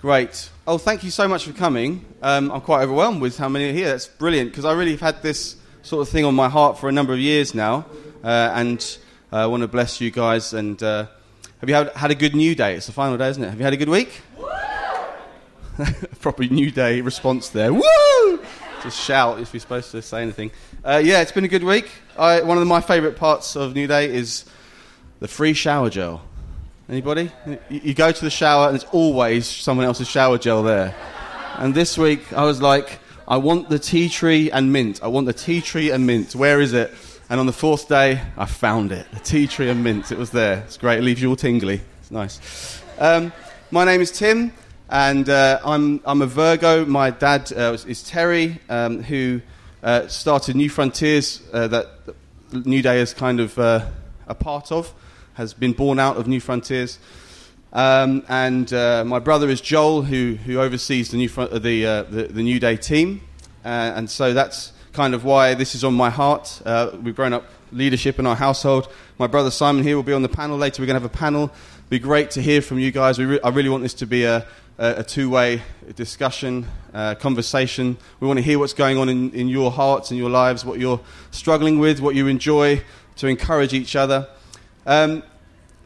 Great. Oh, thank you so much for coming. Um, I'm quite overwhelmed with how many are here. That's brilliant because I really have had this sort of thing on my heart for a number of years now, uh, and uh, I want to bless you guys. And uh, have you had, had a good Newday? It's the final day, isn't it? Have you had a good week? Woo! Proper Newday response there. Woo! Just shout if you're supposed to say anything. Uh, yeah, it's been a good week. I, one of my favourite parts of Newday is the free shower gel. Anybody? You, go to the shower and there's always someone else's shower gel there. And this week I was like, I want the tea tree and mint. I want the tea tree and mint. Where is it? And on the fourth day, I found it. The tea tree and mint. It was there. It's great. It leaves you all tingly. It's nice. Um, my name is Tim, and uh, I'm, I'm a Virgo. My dad uh, is Terry, um, who uh, started Newfrontiers uh, that Newday is kind of uh, a part of has been born out of Newfrontiers. Um, and uh, my brother is Joel, who, who oversees the New, Front, uh, the, uh, the, the, Newday team. Uh, and so that's kind of why this is on my heart. Uh, we've grown up leadership in our household. My brother Simon here will be on the panel later. We're going to have a panel. Be great to hear from you guys. Re- I really want this to be a, a, a two way discussion, uh, conversation. We want to hear what's going on in, in your hearts and your lives, what you're struggling with, what you enjoy, to encourage each other. Um,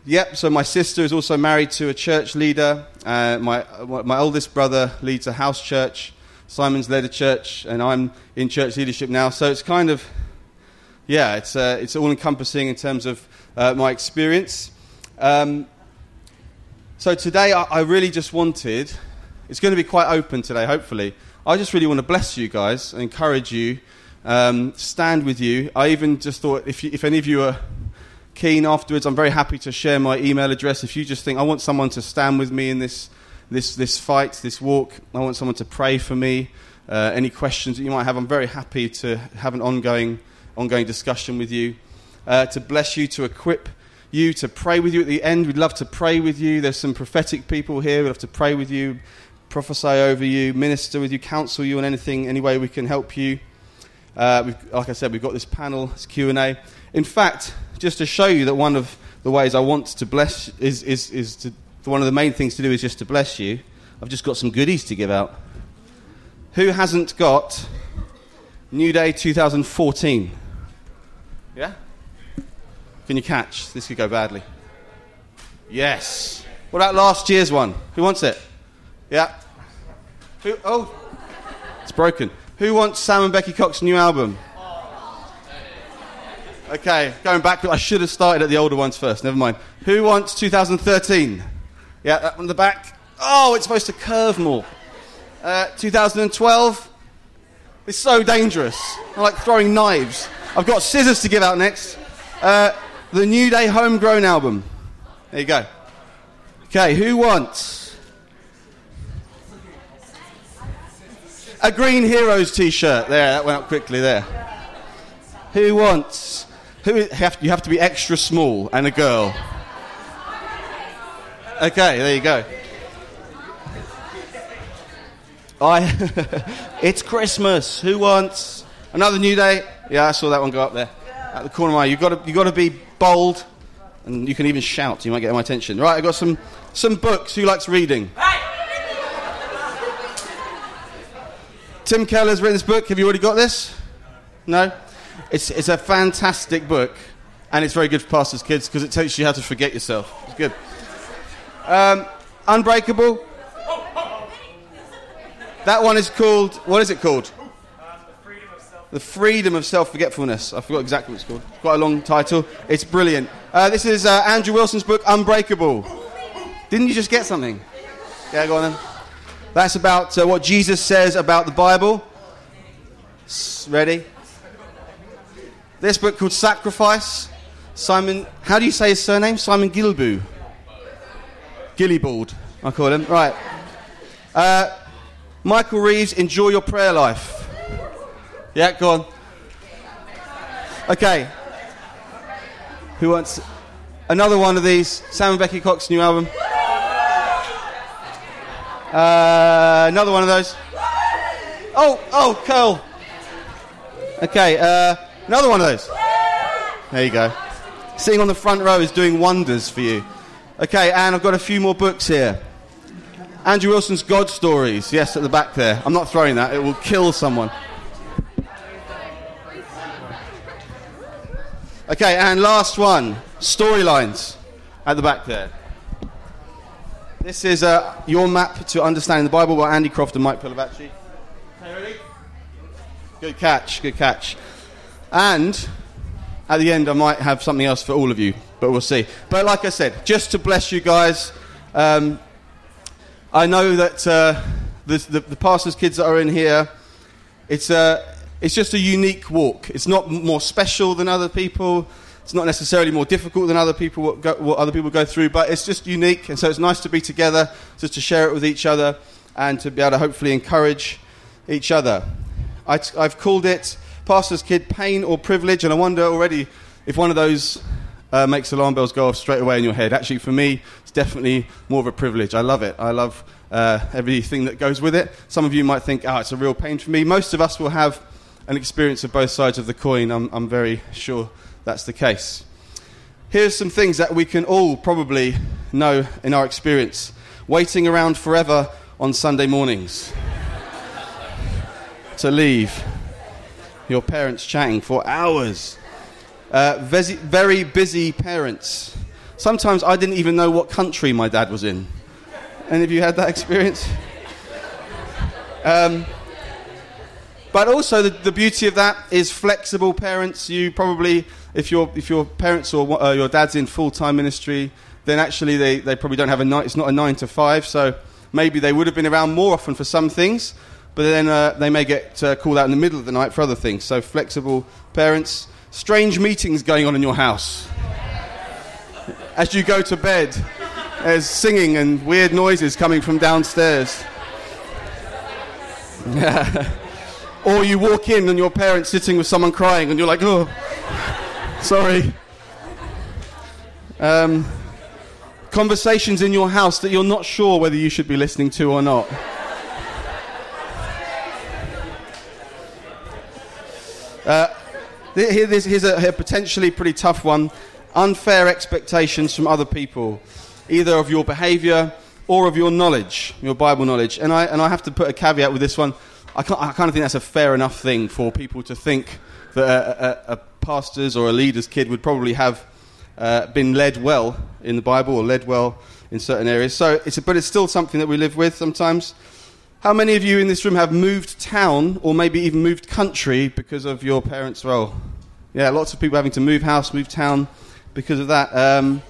Yep, so my sister is also married to a church leader. Uh, my, my oldest brother leads a house church. Simon's led a church, and I'm in church leadership now. So it's kind of, yeah, it's, uh, it's all encompassing in terms of uh, my experience. Um, so today, I, I, really just wanted, it's going to be quite open today, hopefully. I just really want to bless you guys encourage you, um, stand with you. I even just thought if, you, if any of you are keen afterwards, I'm very happy to share my email address. If you just think, I want someone to stand with me in this, this, this fight, this walk, I want someone to pray for me, uh, any questions that you might have, I'm very happy to have an ongoing, ongoing discussion with you, uh, to bless you, to equip you, to pray with you at the end. We'd love to pray with you. There's some prophetic people here. We'd love to pray with you, prophesy over you, minister with you, counsel you on anything, any way we can help you. Uh, like I said, we've got this panel, it's Q&A. In fact, just to show you that one of the ways I want to bless is, is, is to, one of the main things to do is just to bless you. I've just got some goodies to give out. Who hasn't got Newday 2014? Yeah? Can you catch? This could go badly. Yes. What about last year's one? Who wants it? Yeah. Who? Oh, it's broken. Who wants Sam and Becky Cox's new album? Okay, going back, I should have started at the older ones first. Never mind. Who wants 2013? Yeah, that one the back. Oh, it's supposed to curve more. Uh, 2012. It's so dangerous. I like throwing knives. I've got scissors to give out next. Uh, the Newday Homegrown album. There you go. Okay, who wants a Green Heroes t-shirt? There, that went up quickly there. Who wants who have, you have to be extra small and a girl. Okay, there you go. I, it's Christmas. Who wants another new day? Yeah, I saw that one go up there at the corner of my eye. You've got to, you've got to be bold, and you can even shout. You might get my attention. Right, I've got some, some books. Who likes reading? Tim Keller's written this book. Have you already got this? No? It's, it's a fantastic book, and it's very good for pastors' kids because it teaches you how to forget yourself. It's good. Um, Unbreakable. That one is called, what is it called? the freedom of self forgetfulness. I forgot exactly what it's called. Quite a long title. It's brilliant. Uh, this is uh, Andrew Wilson's book, Unbreakable. Didn't you just get something? Yeah, go on then. That's about uh, what Jesus says about the Bible. Ready? This book called Sacrifice. Simon, how do you say his surname? Simon Guillebaud. Gillibald, I call him. Right. Uh, Michael Reeves, Enjoy Your Prayer Life. Yeah, go on. Okay. Who wants another one of these? Sam and Becky Cox's new album. Uh, another one of those. Oh, oh, Curl. Okay, uh, Another one of those. There you go. Sitting on the front row is doing wonders for you. Okay, and I've got a few more books here. Andrew Wilson's God Stories. Yes, at the back there. I'm not throwing that, it will kill someone. Okay, and last one storylines at the back there. This is uh, your map to understanding the Bible by Andy Croft and Mike Pilavachi. Okay, ready? Good catch, good catch. And at the end, I might have something else for all of you, but we'll see. But like I said, just to bless you guys, um, I know that uh, the, the, the pastor's kids that are in here, it's, uh, it's just a unique walk. It's not more special than other people. It's not necessarily more difficult than other people what, go, what other people go through, but it's just unique. And so it's nice to be together, just to share it with each other, and to be able to hopefully encourage each other. I, have called it Pastor's Kid Pain or Privilege, and I wonder already if one of those uh, makes alarm bells go off straight away in your head. Actually, for me, it's definitely more of a privilege. I love it. I love uh, everything that goes with it. Some of you might think, oh, it's a real pain for me. Most of us will have an experience of both sides of the coin. I'm, I'm very sure that's the case. Here's some things that we can all probably know in our experience waiting around forever on Sunday mornings to leave, your parents chatting for hours uh, very, busy parents. Sometimes I didn't even know what country my dad was in. Any of you had that experience? Um, but also, the, the, beauty of that is flexible parents. You probably, if, your if your parents or uh, your dad's in full time ministry, then actually they, they probably don't have a night, it's not a nine to five, so maybe they would have been around more often for some things, but then uh, they may get uh, called out in the middle of the night for other things. So, flexible parents strange meetings going on in your house. As you go to bed, there's singing and weird noises coming from downstairs. or you walk in and your parents sitting with someone crying and you're like, oh, sorry. Um, conversations in your house that you're not sure whether you should be listening to or not. Uh, here's a, a potentially pretty tough one unfair expectations from other people, either of your behavior or of your knowledge, your Bible knowledge. And I, and I have to put a caveat with this one. I, I kind of think that's a fair enough thing for people to think that a, a, a pastor's or a leader's kid would probably have uh, been led well in the Bible or led well in certain areas. So it's a, but it's still something that we live with sometimes. How many of you in this room have moved town or maybe even moved country because of your parents' role? Yeah, lots of people having to move house, move town because of that. Um,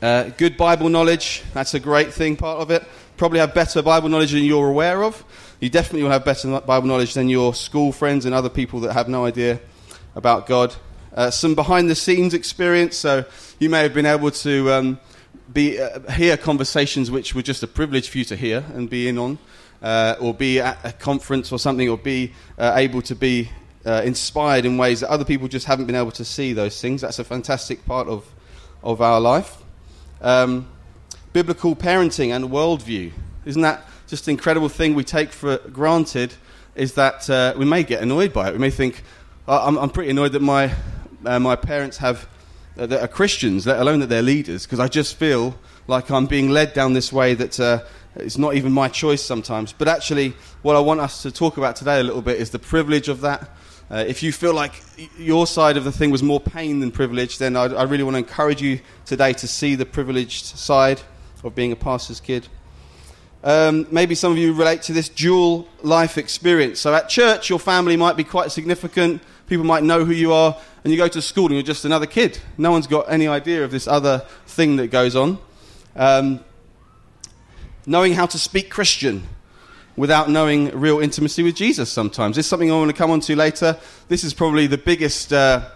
uh, good Bible knowledge, that's a great thing, part of it. Probably have better Bible knowledge than you're aware of. You definitely will have better Bible knowledge than your school friends and other people that have no idea about God. Uh, some behind the scenes experience, so you may have been able to. Um, be, uh, hear conversations which were just a privilege for you to hear and be in on, uh, or be at a conference or something, or be uh, able to be uh, inspired in ways that other people just haven't been able to see those things. That's a fantastic part of, of our life. Um, biblical parenting and worldview. Isn't that just an incredible thing we take for granted? Is that uh, we may get annoyed by it. We may think, I'm, I'm pretty annoyed that my, uh, my parents have that are Christians, let alone that they're leaders, because I just feel like I'm being led down this way that uh, it's not even my choice sometimes. But actually, what I want us to talk about today a little bit is the privilege of that. Uh, if you feel like your side of the thing was more pain than privilege, then I, I really want to encourage you today to see the privileged side of being a pastor's kid. Um, maybe some of you relate to this dual life experience. So at church, your family might be quite significant. People might know who you are, and you go to school and you're just another kid. No one's got any idea of this other thing that goes on. Um, knowing how to speak Christian without knowing real intimacy with Jesus sometimes. This is something I want to come on to later. This is probably the biggest uh,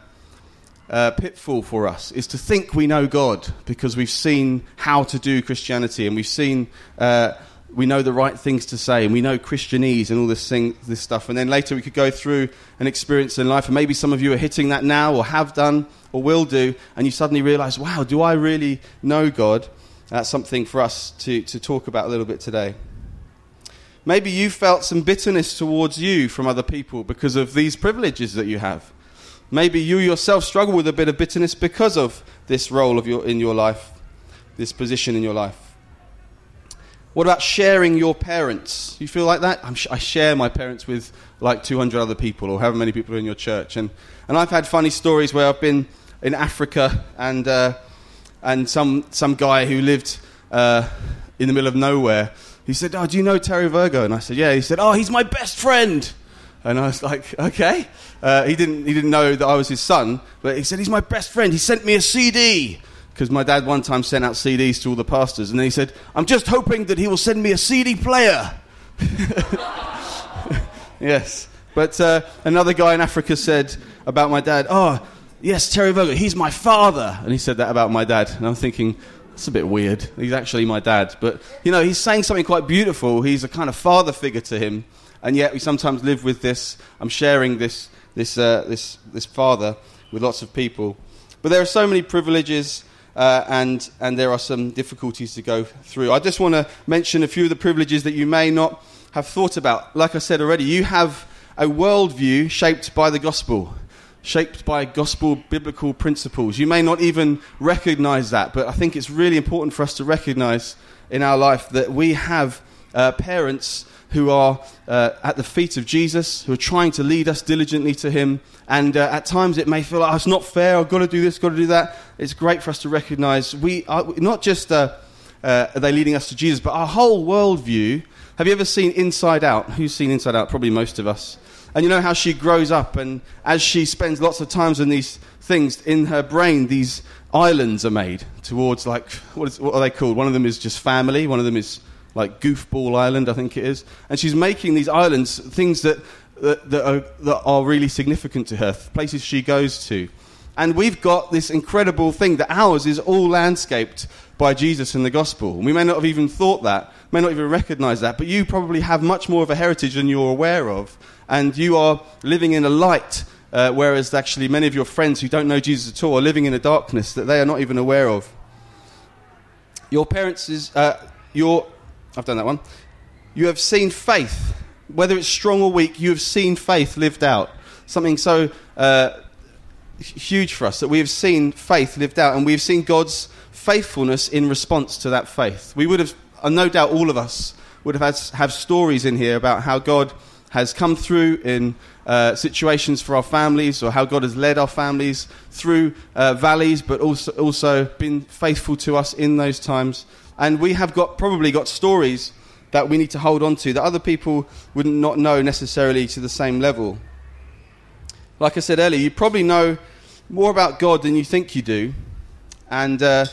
uh, pitfall for us, is to think we know God because we've seen how to do Christianity and we've seen uh, we know the right things to say and we know Christianese and all this thing, this stuff. And then later we could go through an experience in life, and maybe some of you are hitting that now or have done or will do, and you suddenly realize, wow, do I really know God? That's something for us to, to talk about a little bit today. Maybe you felt some bitterness towards you from other people because of these privileges that you have. Maybe you yourself struggle with a bit of bitterness because of this role of your, in your life, this position in your life. What about sharing your parents? You feel like that? Sh- i share my parents with like 200 other people or however many people are in your church. And, and I've had funny stories where I've been in Africa and, uh, and some, some guy who lived uh, in the middle of nowhere, he said, Oh, do you know Terry Virgo? And I said, Yeah. He said, Oh, he's my best friend. And I was like, Okay. Uh, he, didn't, he didn't know that I was his son, but he said, He's my best friend. He sent me a CD because my dad one time sent out CDs to all the pastors, and he said, I'm just hoping that he will send me a CD player. yes. But uh, another guy in Africa said about my dad, Oh, yes, Terry Virgo, he's my father. And he said that about my dad. And I'm thinking, that's a bit weird. He's actually my dad. But, you know, he's saying something quite beautiful. He's a kind of father figure to him. And yet we sometimes live with this. I'm sharing this, this, uh, this, this father with lots of people. But there are so many privileges uh, and, and there are some difficulties to go through. I just want to mention a few of the privileges that you may not have thought about. Like I said already, you have a worldview shaped by the gospel, shaped by gospel biblical principles. You may not even recognize that, but I think it's really important for us to recognize in our life that we have uh, parents who are uh, at the feet of Jesus, who are trying to lead us diligently to Him. And uh, at times it may feel like, oh, it's not fair, I've got to do this, got to do that. It's great for us to recognize we are not just uh, uh, are they leading us to Jesus, but our whole worldview. Have you ever seen Inside Out? Who's seen Inside Out? Probably most of us. And you know how she grows up, and as she spends lots of times on these things, in her brain, these islands are made towards, like, what, is, what are they called? One of them is just family, one of them is like Goofball Island, I think it is. And she's making these islands things that, that, that, are, that are really significant to her, places she goes to. And we've got this incredible thing that ours is all landscaped by Jesus and the gospel. We may not have even thought that, may not even recognize that, but you probably have much more of a heritage than you're aware of. And you are living in a light, uh, whereas actually many of your friends who don't know Jesus at all are living in a darkness that they are not even aware of. Your parents is, uh, your I've done that one. You have seen faith, whether it's strong or weak, you have seen faith lived out. Something so uh, huge for us that we have seen faith lived out, and we have seen God's faithfulness in response to that faith. We would have, uh, no doubt, all of us would have had have stories in here about how God has come through in uh, situations for our families, or how God has led our families through uh, valleys, but also also been faithful to us in those times. And we have got, probably got stories that we need to hold on to that other people would not know necessarily to the same level. Like I said earlier, you probably know more about God than you think you do. And uh,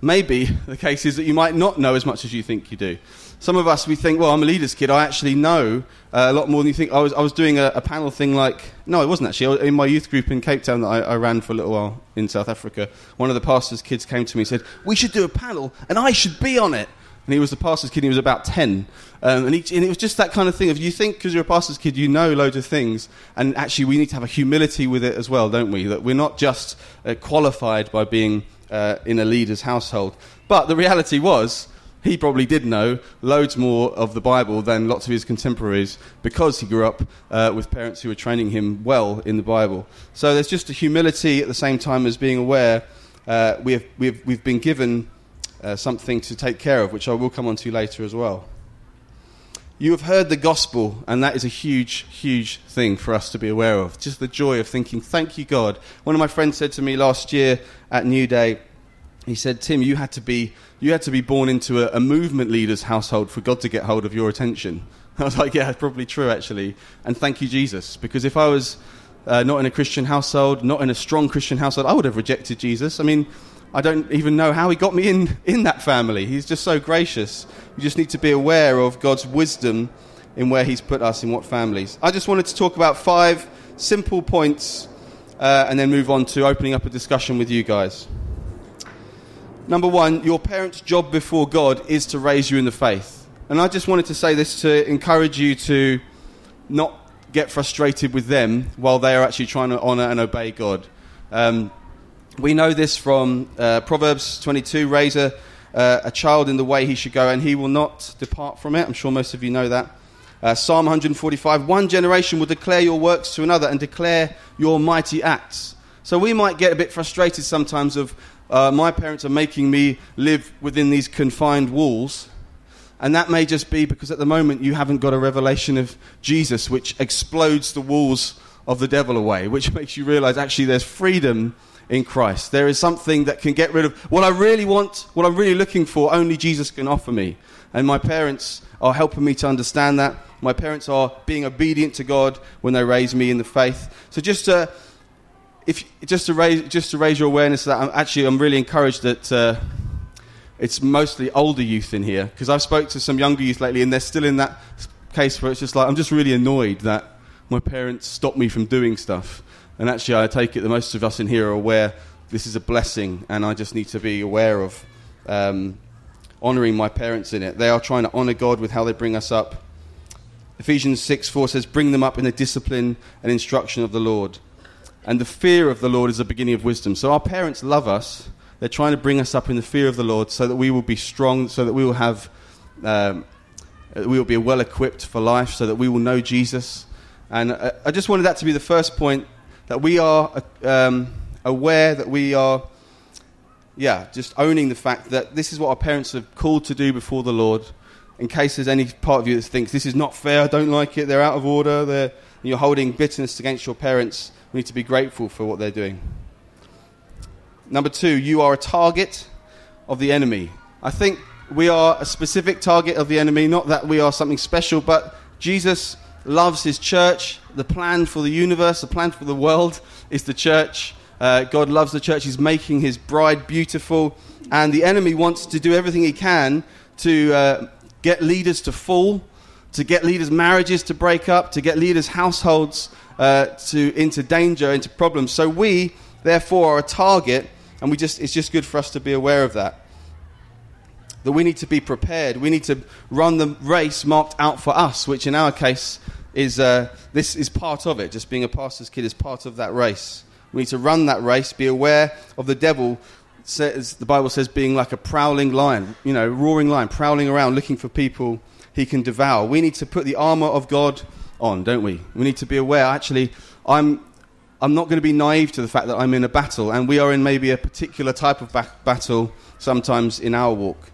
maybe the case is that you might not know as much as you think you do. Some of us, we think, well, I'm a leader's kid. I actually know uh, a lot more than you think. I was, I was doing a, a, panel thing like, no, it wasn't actually. In my youth group in Cape Town that I, I, ran for a little while in South Africa, one of the pastor's kids came to me and said, we should do a panel and I should be on it. And he was the pastor's kid, he was about 10. Um, and, he, and, it was just that kind of thing of you think because you're a pastor's kid, you know loads of things. And actually, we need to have a humility with it as well, don't we? That we're not just uh, qualified by being uh, in a leader's household. But the reality was, he probably did know loads more of the Bible than lots of his contemporaries because he grew up uh, with parents who were training him well in the Bible. So there's just a humility at the same time as being aware uh, we have, we've, we've been given uh, something to take care of, which I will come on to later as well. You have heard the gospel, and that is a huge, huge thing for us to be aware of. Just the joy of thinking, thank you, God. One of my friends said to me last year at Newday, he said, Tim, you had to be, you had to be born into a, a, movement leader's household for God to get hold of your attention. I was like, yeah, probably true, actually. And thank you, Jesus. Because if I was uh, not in a Christian household, not in a strong Christian household, I would have rejected Jesus. I mean, I don't even know how he got me in, in that family. He's just so gracious. You just need to be aware of God's wisdom in where he's put us in what families. I just wanted to talk about five simple points uh, and then move on to opening up a discussion with you guys. Number one, your parents' job before God is to raise you in the faith. And I just wanted to say this to encourage you to not get frustrated with them while they are actually trying to honor and obey God. Um, we know this from uh, Proverbs 22 raise a, uh, a child in the way he should go, and he will not depart from it. I'm sure most of you know that. Uh, Psalm 145 One generation will declare your works to another and declare your mighty acts. So we might get a bit frustrated sometimes of uh, my parents are making me live within these confined walls. And that may just be because at the moment you haven't got a revelation of Jesus which explodes the walls of the devil away, which makes you realize actually there's freedom in Christ. There is something that can get rid of what I really want, what I'm really looking for, only Jesus can offer me. And my parents are helping me to understand that. My parents are being obedient to God when they raise me in the faith. So just to, if, just to, raise, just to raise your awareness that I'm, actually I'm really encouraged that. Uh, it's mostly older youth in here because I've spoke to some younger youth lately, and they're still in that case where it's just like I'm just really annoyed that my parents stop me from doing stuff. And actually, I take it that most of us in here are aware this is a blessing, and I just need to be aware of um, honouring my parents in it. They are trying to honour God with how they bring us up. Ephesians 6 4 says, Bring them up in the discipline and instruction of the Lord. And the fear of the Lord is the beginning of wisdom. So our parents love us they're trying to bring us up in the fear of the Lord so that we will be strong, so that we will have, um, we will be well equipped for life, so that we will know Jesus. And I, I just wanted that to be the first point that we are um, aware that we are, yeah, just owning the fact that this is what our parents have called to do before the Lord. In case there's any part of you that thinks this is not fair, I don't like it, they're out of order, they're, you're holding bitterness against your parents, we need to be grateful for what they're doing. Number two, you are a target of the enemy. I think we are a specific target of the enemy, not that we are something special, but Jesus loves his church. The plan for the universe, the plan for the world is the church. Uh, God loves the church. He's making his bride beautiful. And the enemy wants to do everything he can to uh, get leaders to fall, to get leaders' marriages to break up, to get leaders' households uh, to, into danger, into problems. So we, therefore, are a target and we just, it's just good for us to be aware of that. That we need to be prepared. We need to run the race marked out for us, which in our case is uh, this is part of it. Just being a pastor's kid is part of that race. We need to run that race, be aware of the devil, says, the Bible says, being like a prowling lion, you know, roaring lion, prowling around looking for people he can devour. We need to put the armor of God on, don't we? We need to be aware. Actually, I'm I'm not going to be naive to the fact that I'm in a battle, and we are in maybe a particular type of ba- battle sometimes in our walk.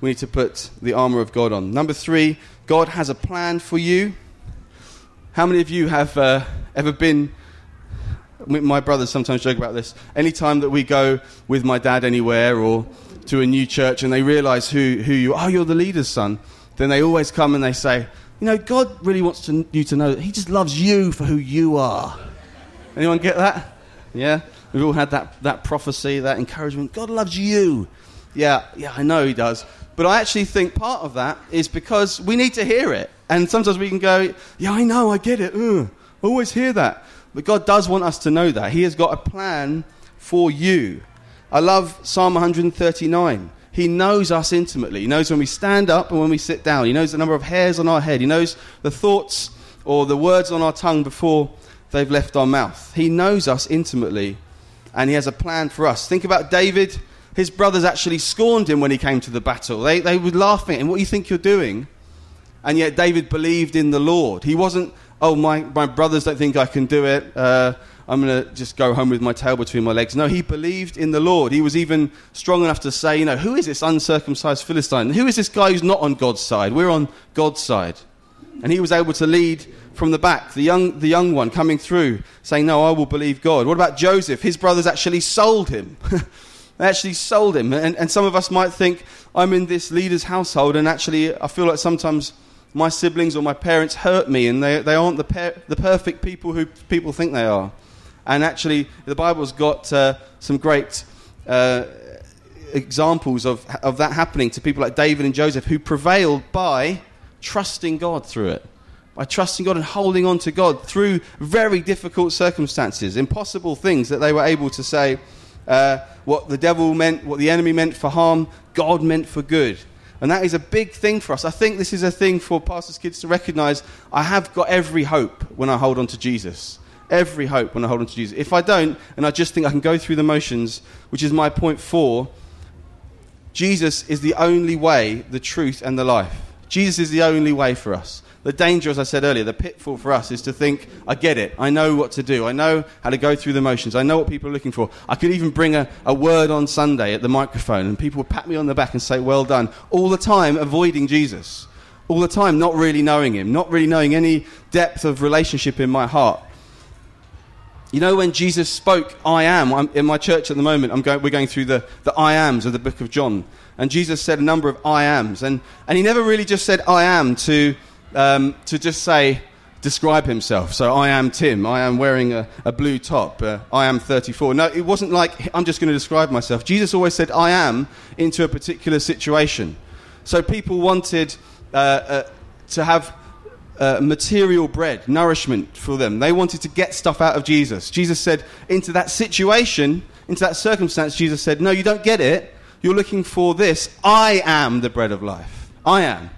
We need to put the armor of God on. Number three, God has a plan for you. How many of you have uh, ever been? My brothers sometimes joke about this. Anytime that we go with my dad anywhere or to a new church and they realize who, who you are, oh, you're the leader's son, then they always come and they say, You know, God really wants to, you to know that He just loves you for who you are. Anyone get that? Yeah? We've all had that, that prophecy, that encouragement. God loves you. Yeah, yeah, I know He does. But I actually think part of that is because we need to hear it. And sometimes we can go, yeah, I know, I get it. Ugh, I always hear that. But God does want us to know that. He has got a plan for you. I love Psalm 139. He knows us intimately. He knows when we stand up and when we sit down. He knows the number of hairs on our head. He knows the thoughts or the words on our tongue before they've left our mouth. He knows us intimately and he has a plan for us. Think about David. His brothers actually scorned him when he came to the battle. They, they were laughing at him. What do you think you're doing? And yet David believed in the Lord. He wasn't, oh, my, my brothers don't think I can do it. Uh, I'm going to just go home with my tail between my legs. No, he believed in the Lord. He was even strong enough to say, you know, who is this uncircumcised Philistine? Who is this guy who's not on God's side? We're on God's side. And he was able to lead from the back, the young, the young one coming through, saying, No, I will believe God. What about Joseph? His brothers actually sold him. they actually sold him. And, and some of us might think, I'm in this leader's household, and actually, I feel like sometimes my siblings or my parents hurt me, and they, they aren't the, per, the perfect people who people think they are. And actually, the Bible's got uh, some great. Uh, examples of, of that happening to people like David and Joseph who prevailed by trusting God through it by trusting God and holding on to God through very difficult circumstances, impossible things that they were able to say uh, what the devil meant, what the enemy meant for harm, God meant for good. And that is a big thing for us. I think this is a thing for pastors' kids to recognize. I have got every hope when I hold on to Jesus. Every hope when I hold on to Jesus. If I don't, and I just think I can go through the motions, which is my point four, Jesus is the only way, the truth, and the life. Jesus is the only way for us. the danger, as I said earlier, the pitfall for us is to think, I get it. I know what to do. I know how to go through the motions. I know what people are looking for. I could even bring a, a word on Sunday at the microphone and people would pat me on the back and say, Well done. All the time avoiding Jesus. All the time not really knowing him, not really knowing any depth of relationship in my heart. You know, when Jesus spoke, I am, I'm, in my church at the moment, I'm going, we're going through the, the I ams of the book of John. And Jesus said a number of I ams. And, and he never really just said I am to, um, to just say, describe himself. So I am Tim. I am wearing a, a blue top. Uh, I am 34. No, it wasn't like I'm just going to describe myself. Jesus always said I am into a particular situation. So people wanted uh, uh, to have uh, material bread, nourishment for them. They wanted to get stuff out of Jesus. Jesus said, into that situation, into that circumstance, Jesus said, No, you don't get it. You're looking for this. I am the bread of life. I am.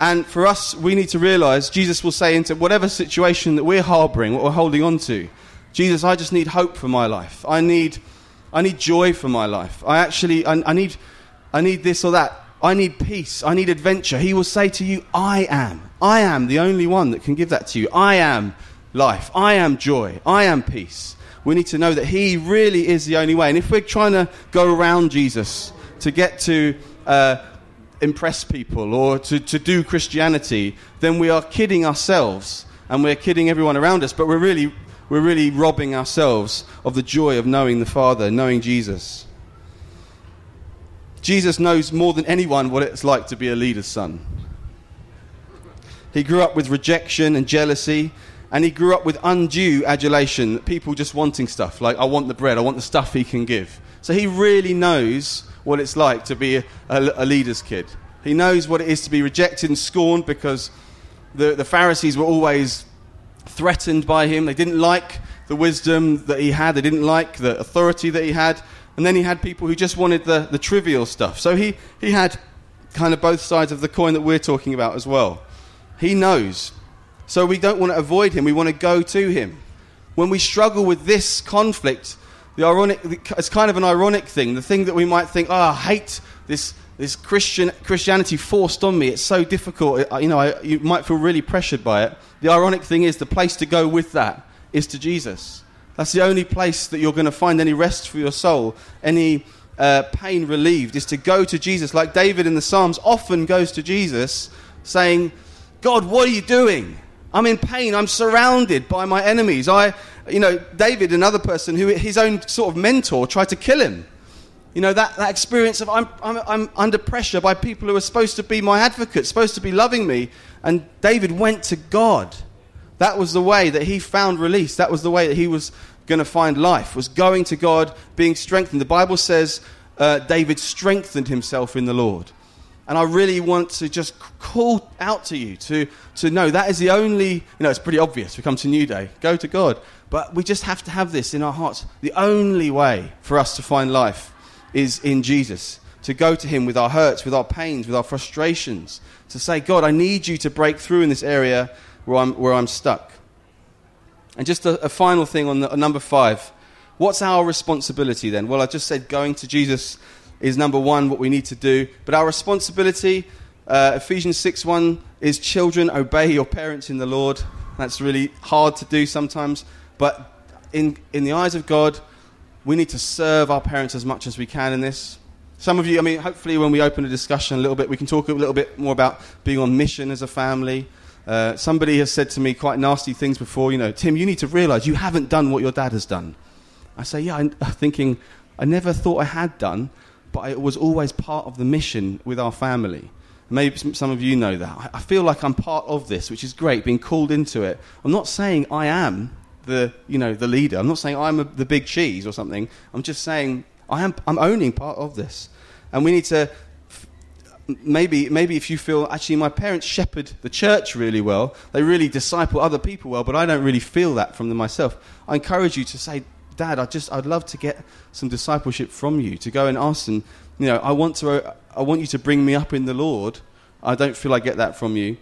And for us, we need to realize Jesus will say into whatever situation that we're harboring, what we're holding on to, Jesus, I just need hope for my life. I need, I need joy for my life. I actually, I, I need, I need this or that. I need peace. I need adventure. He will say to you, I am. I am the only one that can give that to you. I am life. I am joy. I am peace. We need to know that He really is the only way. And if we're trying to go around Jesus to get to uh, impress people or to, to do Christianity, then we are kidding ourselves and we're kidding everyone around us, but we're really, we're really robbing ourselves of the joy of knowing the Father, knowing Jesus. Jesus knows more than anyone what it's like to be a leader's son. He grew up with rejection and jealousy, and he grew up with undue adulation, people just wanting stuff, like, I want the bread, I want the stuff he can give. So he really knows what it's like to be a, a, a leader's kid. He knows what it is to be rejected and scorned because the, the Pharisees were always threatened by him. They didn't like the wisdom that he had, they didn't like the authority that he had. And then he had people who just wanted the, the trivial stuff. So he, he had kind of both sides of the coin that we're talking about as well. He knows. So we don't want to avoid him, we want to go to him. When we struggle with this conflict, the ironic, it's kind of an ironic thing. The thing that we might think, oh, I hate this, this Christian, Christianity forced on me. It's so difficult. You know, I, you might feel really pressured by it. The ironic thing is, the place to go with that is to Jesus. That's the only place that you're going to find any rest for your soul, any uh, pain relieved, is to go to Jesus. Like David in the Psalms often goes to Jesus saying, God, what are you doing? I'm in pain. I'm surrounded by my enemies. I, you know, David, another person who his own sort of mentor tried to kill him. You know, that, that experience of I'm, I'm, I'm under pressure by people who are supposed to be my advocates, supposed to be loving me. And David went to God. That was the way that he found release. That was the way that he was going to find life, was going to God, being strengthened. The Bible says uh, David strengthened himself in the Lord. And I really want to just call out to you to, to know that is the only, you know, it's pretty obvious. We come to Newday, go to God. But we just have to have this in our hearts. The only way for us to find life is in Jesus. To go to Him with our hurts, with our pains, with our frustrations. To say, God, I need you to break through in this area where I'm, where I'm stuck. And just a, a final thing on the, number five. What's our responsibility then? Well, I just said going to Jesus is number one, what we need to do. But our responsibility, uh, Ephesians 6 1, is children, obey your parents in the Lord. That's really hard to do sometimes. But in, in the eyes of God, we need to serve our parents as much as we can in this. Some of you, I mean, hopefully, when we open a discussion a little bit, we can talk a little bit more about being on mission as a family. Uh, somebody has said to me quite nasty things before, you know, Tim, you need to realize you haven't done what your dad has done. I say, yeah, I'm thinking, I never thought I had done, but it was always part of the mission with our family. Maybe some of you know that. I feel like I'm part of this, which is great, being called into it. I'm not saying I am the, you know, the leader. I'm not saying I'm a, the big cheese or something. I'm just saying I am, I'm owning part of this. And we need to maybe, maybe if you feel, actually, my parents shepherd the church really well, they really disciple other people well, but I don't really feel that from them myself. I encourage you to say, Dad, I just, I'd love to get some discipleship from you, to go and ask them, you know, I want, to, I want you to bring me up in the Lord. I don't feel I get that from you.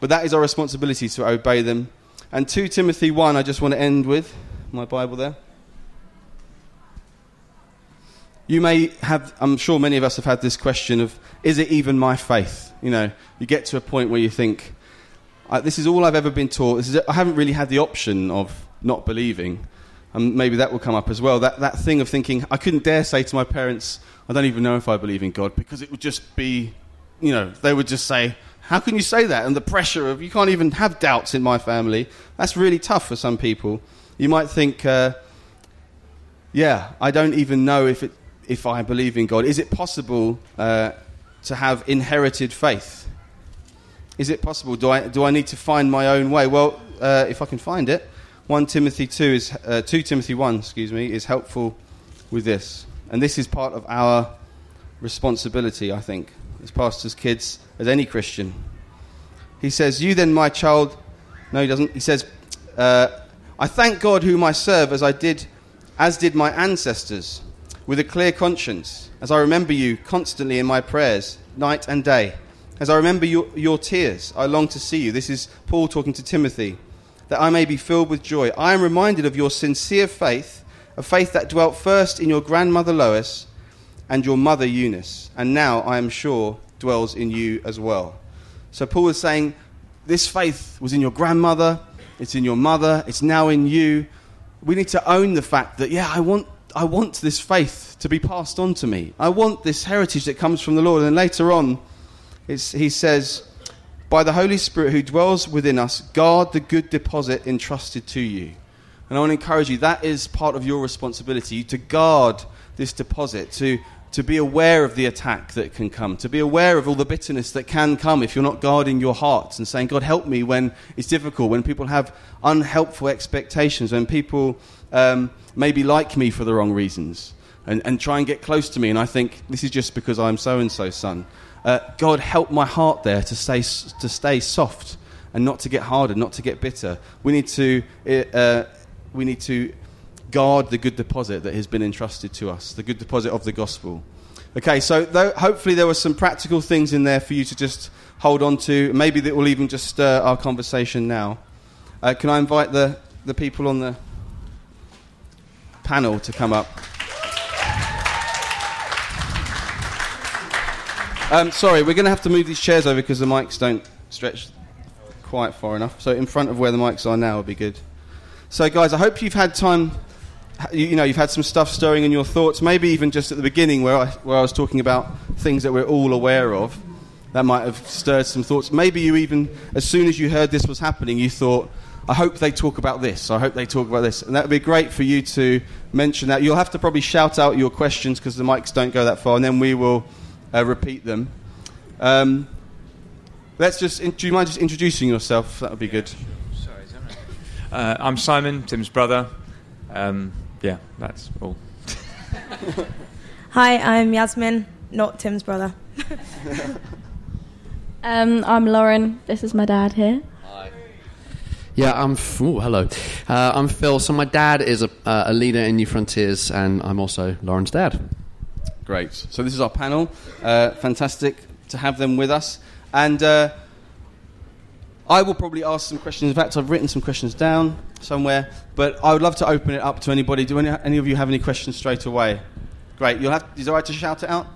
But that is our responsibility to obey them. And 2 Timothy 1, I just want to end with my Bible there. You may have, I'm sure many of us have had this question of, is it even my faith? You know, you get to a point where you think, this is all I've ever been taught. Is, I haven't really had the option of not believing. And maybe that will come up as well. That, that thing of thinking, I couldn't dare say to my parents, I don't even know if I believe in God, because it would just be, you know, they would just say, How can you say that? And the pressure of, you can't even have doubts in my family. That's really tough for some people. You might think, uh, Yeah, I don't even know if, it, if I believe in God. Is it possible uh, to have inherited faith? Is it possible? Do I, do I need to find my own way? Well, uh, if I can find it, 1 Timothy 2 is uh, 2 Timothy 1, excuse me, is helpful with this. And this is part of our responsibility, I think, as pastors, kids, as any Christian. He says, You then, my child. No, he doesn't. He says, uh, I thank God whom I serve as I did, as did my ancestors, with a clear conscience, as I remember you constantly in my prayers, night and day. As I remember your, your tears, I long to see you. This is Paul talking to Timothy that I may be filled with joy. I am reminded of your sincere faith, a faith that dwelt first in your grandmother Lois and your mother Eunice, and now I am sure dwells in you as well. So Paul is saying, This faith was in your grandmother, it's in your mother, it's now in you. We need to own the fact that, yeah, I want, I want this faith to be passed on to me. I want this heritage that comes from the Lord. And then later on, he says, by the Holy Spirit who dwells within us, guard the good deposit entrusted to you. And I want to encourage you, that is part of your responsibility to guard this deposit, to, to be aware of the attack that can come, to be aware of all the bitterness that can come if you're not guarding your heart and saying, God, help me when it's difficult, when people have unhelpful expectations, when people um, maybe like me for the wrong reasons and, and try and get close to me. And I think, this is just because I'm so and so son. Uh, God, help my heart there to stay, to stay soft and not to get harder, not to get bitter. We need to, uh, we need to guard the good deposit that has been entrusted to us, the good deposit of the gospel. Okay, so though, hopefully there were some practical things in there for you to just hold on to. Maybe that will even just stir our conversation now. Uh, can I invite the, the people on the panel to come up? Um, sorry, we're going to have to move these chairs over because the mics don't stretch quite far enough. So in front of where the mics are now would be good. So guys, I hope you've had time. You know, you've had some stuff stirring in your thoughts. Maybe even just at the beginning, where I, where I was talking about things that we're all aware of, that might have stirred some thoughts. Maybe you even, as soon as you heard this was happening, you thought, I hope they talk about this. I hope they talk about this. And that would be great for you to mention that. You'll have to probably shout out your questions because the mics don't go that far, and then we will uh, repeat them. Um, let's just. In, do you mind just introducing yourself? That would be good. Sure. Sorry, uh, I'm Simon, Tim's brother. Um, yeah, that's all. Hi, I'm Yasmin, not Tim's brother. um, I'm Lauren. This is my dad here. Hi. Yeah, I'm. F- ooh, hello. Uh, I'm Phil. So my dad is a, uh, a leader in Newfrontiers, and I'm also Lauren's dad. Great. So this is our panel. Uh, fantastic to have them with us. And uh, I will probably ask some questions. In fact, I've written some questions down somewhere, but I would love to open it up to anybody. Do any, any of you have any questions straight away? Great. You'll have. Is it all right to shout it out?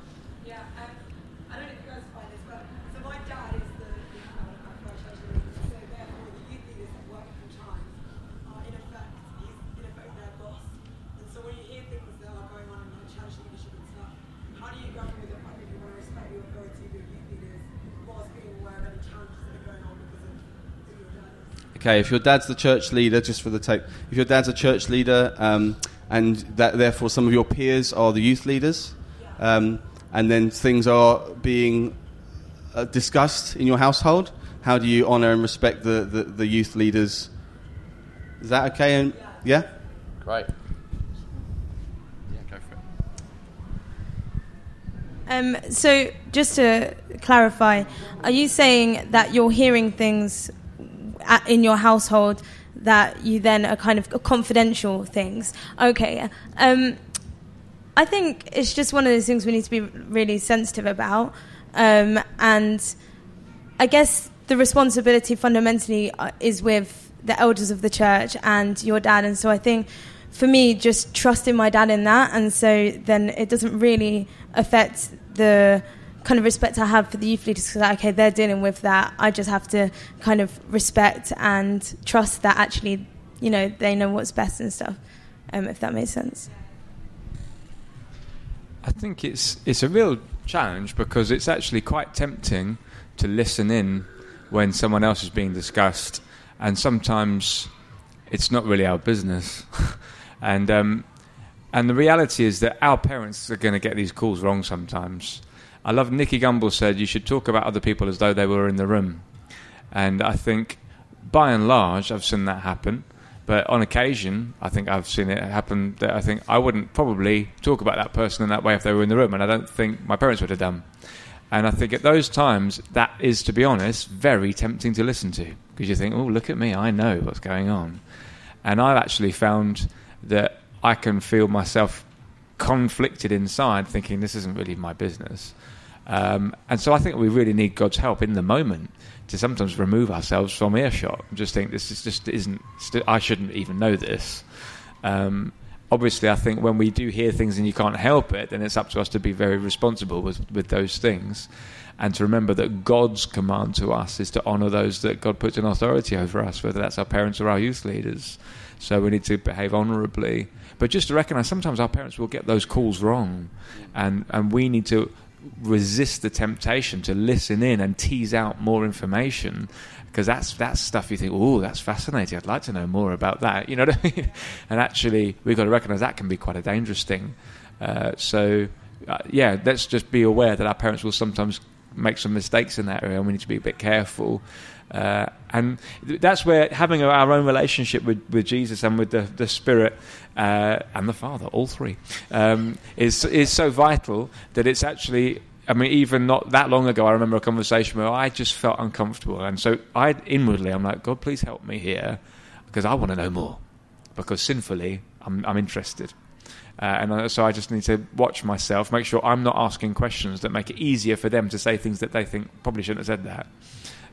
Okay, if your dad's the church leader, just for the tape, if your dad's a church leader, um, and that therefore some of your peers are the youth leaders, um, and then things are being uh, discussed in your household, how do you honour and respect the, the, the, youth leaders? Is that okay? And yeah, great. Yeah, go for it. Um, so, just to clarify, are you saying that you're hearing things at, in your household that you then are kind of confidential things. Okay. Um, I think it's just one of those things we need to be really sensitive about. Um, and I guess the responsibility fundamentally uh, is with the elders of the church and your dad. And so I think for me, just trusting my dad in that. And so then it doesn't really affect the kind of respect I have for the youth leaders because okay, they're dealing with that. I just have to kind of respect and trust that actually, you know, they know what's best and stuff. Um, if that makes sense. I think it's it's a real challenge because it's actually quite tempting to listen in when someone else is being discussed, and sometimes it's not really our business. and um, and the reality is that our parents are going to get these calls wrong sometimes. I love Nicky Gumbel said you should talk about other people as though they were in the room, and I think by and large I've seen that happen. But on occasion, I think I've seen it happen that I think I wouldn't probably talk about that person in that way if they were in the room, and I don't think my parents would have done. And I think at those times, that is, to be honest, very tempting to listen to because you think, oh, look at me, I know what's going on. And I've actually found that I can feel myself conflicted inside, thinking this isn't really my business. Um, and so I think we really need God's help in the moment to sometimes remove ourselves from earshot. Just think this is just isn't. St- I shouldn't even know this. Um, obviously, I think when we do hear things and you can't help it, then it's up to us to be very responsible with with those things, and to remember that God's command to us is to honour those that God puts in authority over us, whether that's our parents or our youth leaders. So we need to behave honourably. But just to recognise, sometimes our parents will get those calls wrong, and and we need to resist the temptation to listen in and tease out more information because that's that's stuff you think, oh, that's fascinating. I'd like to know more about that. You know what I mean? and actually, we've got to recognise that can be quite a dangerous thing. Uh, so, uh, yeah, let's just be aware that our parents will sometimes make some mistakes in that area, and we need to be a bit careful. Uh, and that's where having our own relationship with, with Jesus and with the, the Spirit uh, and the Father, all three, um, is is so vital that it's actually. I mean, even not that long ago, I remember a conversation where I just felt uncomfortable, and so I inwardly, I'm like, God, please help me here, because I want to know more, because sinfully, I'm, I'm interested. Uh, and so I just need to watch myself, make sure I'm not asking questions that make it easier for them to say things that they think probably shouldn't have said that.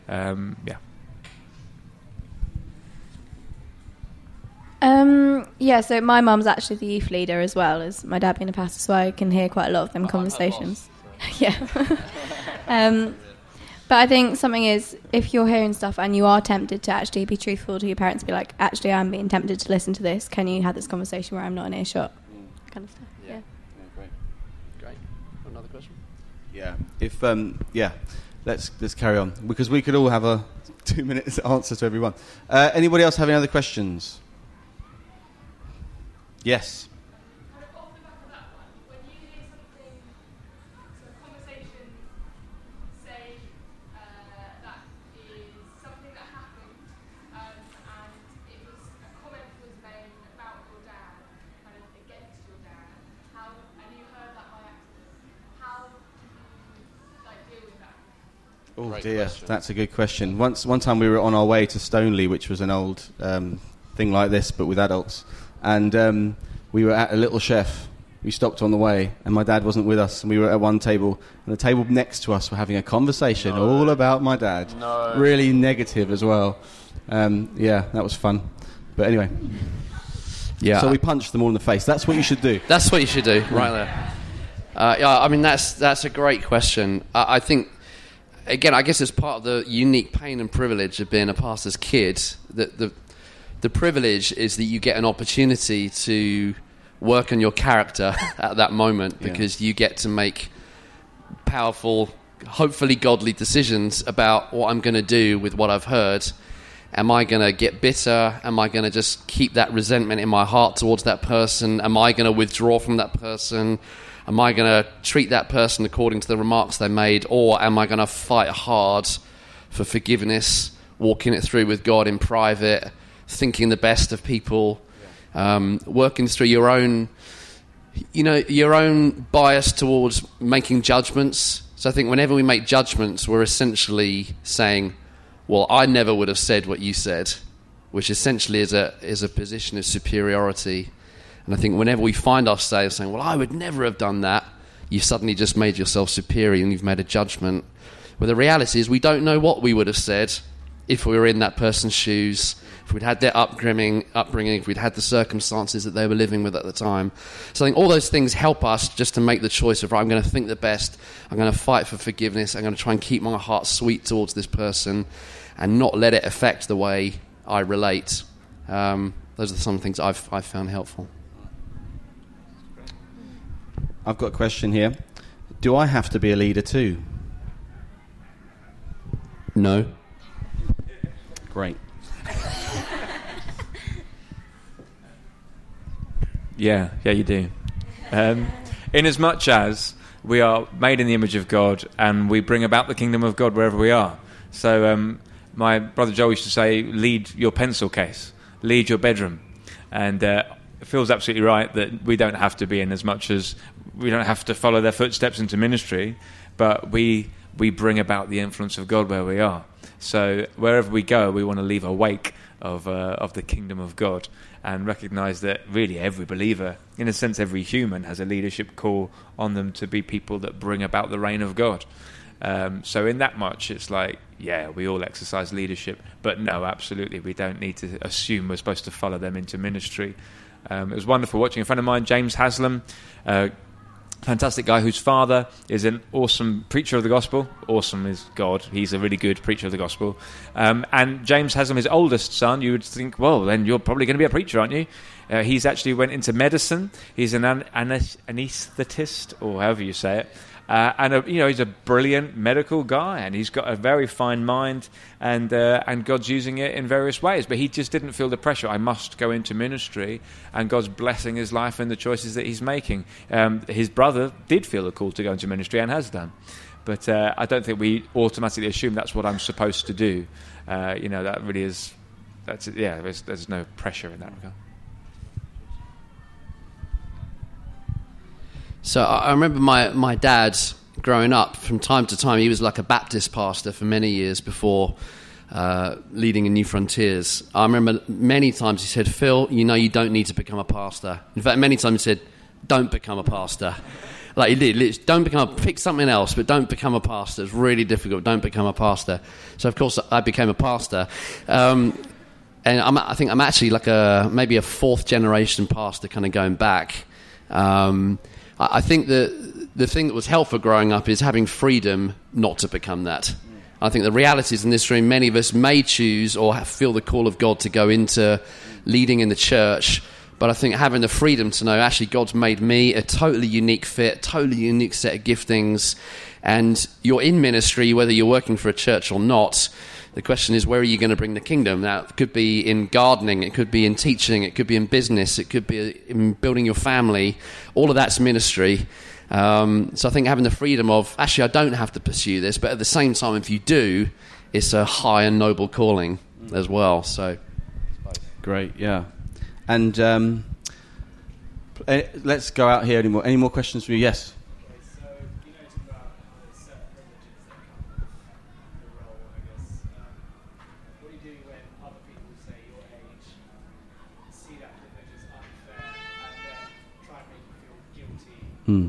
Um, yeah. Um, yeah, so my mum's actually the youth leader as well as my dad being a pastor, so I can hear quite a lot of them conversations. yeah. um, but I think something is if you're hearing stuff and you are tempted to actually be truthful to your parents, be like, actually, I'm being tempted to listen to this. Can you have this conversation where I'm not in earshot? Kind of stuff. Yeah. yeah great. Great. Another question? Yeah. If um, yeah, let's let's carry on because we could all have a two minutes answer to everyone. Uh, anybody else have any other questions? Yes. Oh Great dear, question. that's a good question. Once, one time we were on our way to Stoneleigh, which was an old um, thing like this, but with adults, and um, we were at a little chef. We stopped on the way, and my dad wasn't with us, and we were at one table, and the table next to us were having a conversation all about my dad. No. Really negative as well. Um, yeah, that was fun. But anyway, Yeah. so we punched them all in the face. That's what you should do. That's what you should do, right there. Uh, yeah, I mean that's that's a great question. I, I think, again, I guess it's part of the unique pain and privilege of being a pastor's kid. That the the privilege is that you get an opportunity to work on your character at that moment Yeah. because you get to make powerful, hopefully godly decisions about what I'm going to do with what I've heard. Am I going to get bitter? Am I going to just keep that resentment in my heart towards that person? Am I going to withdraw from that person? Am I going to treat that person according to the remarks they made? Or am I going to fight hard for forgiveness, walking it through with God in private, thinking the best of people, um, working through your own you know, your own bias towards making judgments. So I think whenever we make judgments, we're essentially saying, "Well, I never would have said what you said," which essentially is a is a position of superiority. And I think whenever we find ourselves saying, "Well, I would never have done that," you've suddenly just made yourself superior and you've made a judgment. Well, the reality is we don't know what we would have said if we were in that person's shoes, if we'd had their upbringing, upbringing, if we'd had the circumstances that they were living with at the time. So I think all those things help us just to make the choice of, right, I'm going to think the best, I'm going to fight for forgiveness, I'm going to try and keep my heart sweet towards this person and not let it affect the way I relate. Um, those are some things I've, I've found helpful. I've got a question here. Do I have to be a leader too? No. Great. Yeah, yeah, you do. Um, in as much as we are made in the image of God and we bring about the kingdom of God wherever we are. So, um, my brother Joe used to say, lead your pencil case, lead your bedroom. And uh, it feels absolutely right that we don't have to be in as much as we don't have to follow their footsteps into ministry, but we, we bring about the influence of God where we are. So, wherever we go, we want to leave a wake of, uh, of the kingdom of God and recognize that really every believer, in a sense, every human has a leadership call on them to be people that bring about the reign of God. Um, so, in that much, it's like, yeah, we all exercise leadership, but no, absolutely, we don't need to assume we're supposed to follow them into ministry. Um, it was wonderful watching a friend of mine, James Haslam, uh, fantastic guy whose father is an awesome preacher of the gospel. Awesome is God. He's a really good preacher of the gospel. Um, and James Haslam, his oldest son, you would think, well, then you're probably going to be a preacher, aren't you? Uh, he's actually went into medicine. He's an an- anaesthetist, or however you say it. Uh, and a, you know he's a brilliant medical guy, and he's got a very fine mind, and uh, and God's using it in various ways. But he just didn't feel the pressure. I must go into ministry, and God's blessing his life and the choices that he's making. Um, his brother did feel a call to go into ministry and has done, but uh, I don't think we automatically assume that's what I'm supposed to do. Uh, you know that really is. That's yeah. There's, there's no pressure in that regard. So I remember my, my dad growing up from time to time. He was like a Baptist pastor for many years before uh, leading in Newfrontiers. I remember many times he said, Phil, you know you don't need to become a pastor. In fact, many times he said, don't become a pastor. Like he did, don't become a, pick something else, but don't become a pastor. It's really difficult. Don't become a pastor. So of course I became a pastor. Um, and I'm, I think I'm actually like a maybe a fourth generation pastor, kind of going back. Um, I, think that the thing that was helpful growing up is having freedom not to become that. I think the reality is in this room, many of us may choose or feel the call of God to go into leading in the church. But I think having the freedom to know actually God's made me a totally unique fit, totally unique set of giftings, and you're in ministry whether you're working for a church or not. The question is, where are you going to bring the kingdom? It could be in gardening, it could be in teaching, it could be in business, it could be in building your family. All of that's ministry. Um, so I think having the freedom of, actually, I don't have to pursue this, but at the same time, if you do, it's a high and noble calling as well. So, Great, yeah. And um, eh, let's go out here. Any more, any more questions for you? Yes. Hmm.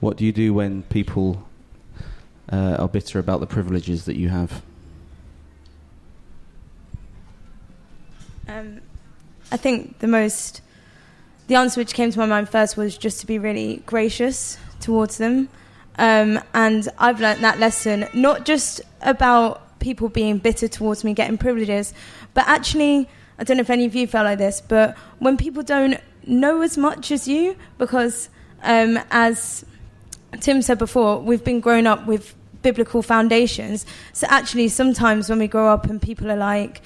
What do you do when people uh, are bitter about the privileges that you have? Um, I think the most, the answer which came to my mind first was just to be really gracious towards them. Um, and I've learnt that lesson not just about people being bitter towards me getting privileges, but actually, I don't know if any of you felt like this, but when people don't know as much as you, because um, as Tim said before, we've been grown up with biblical foundations. So actually, sometimes when we grow up and people are like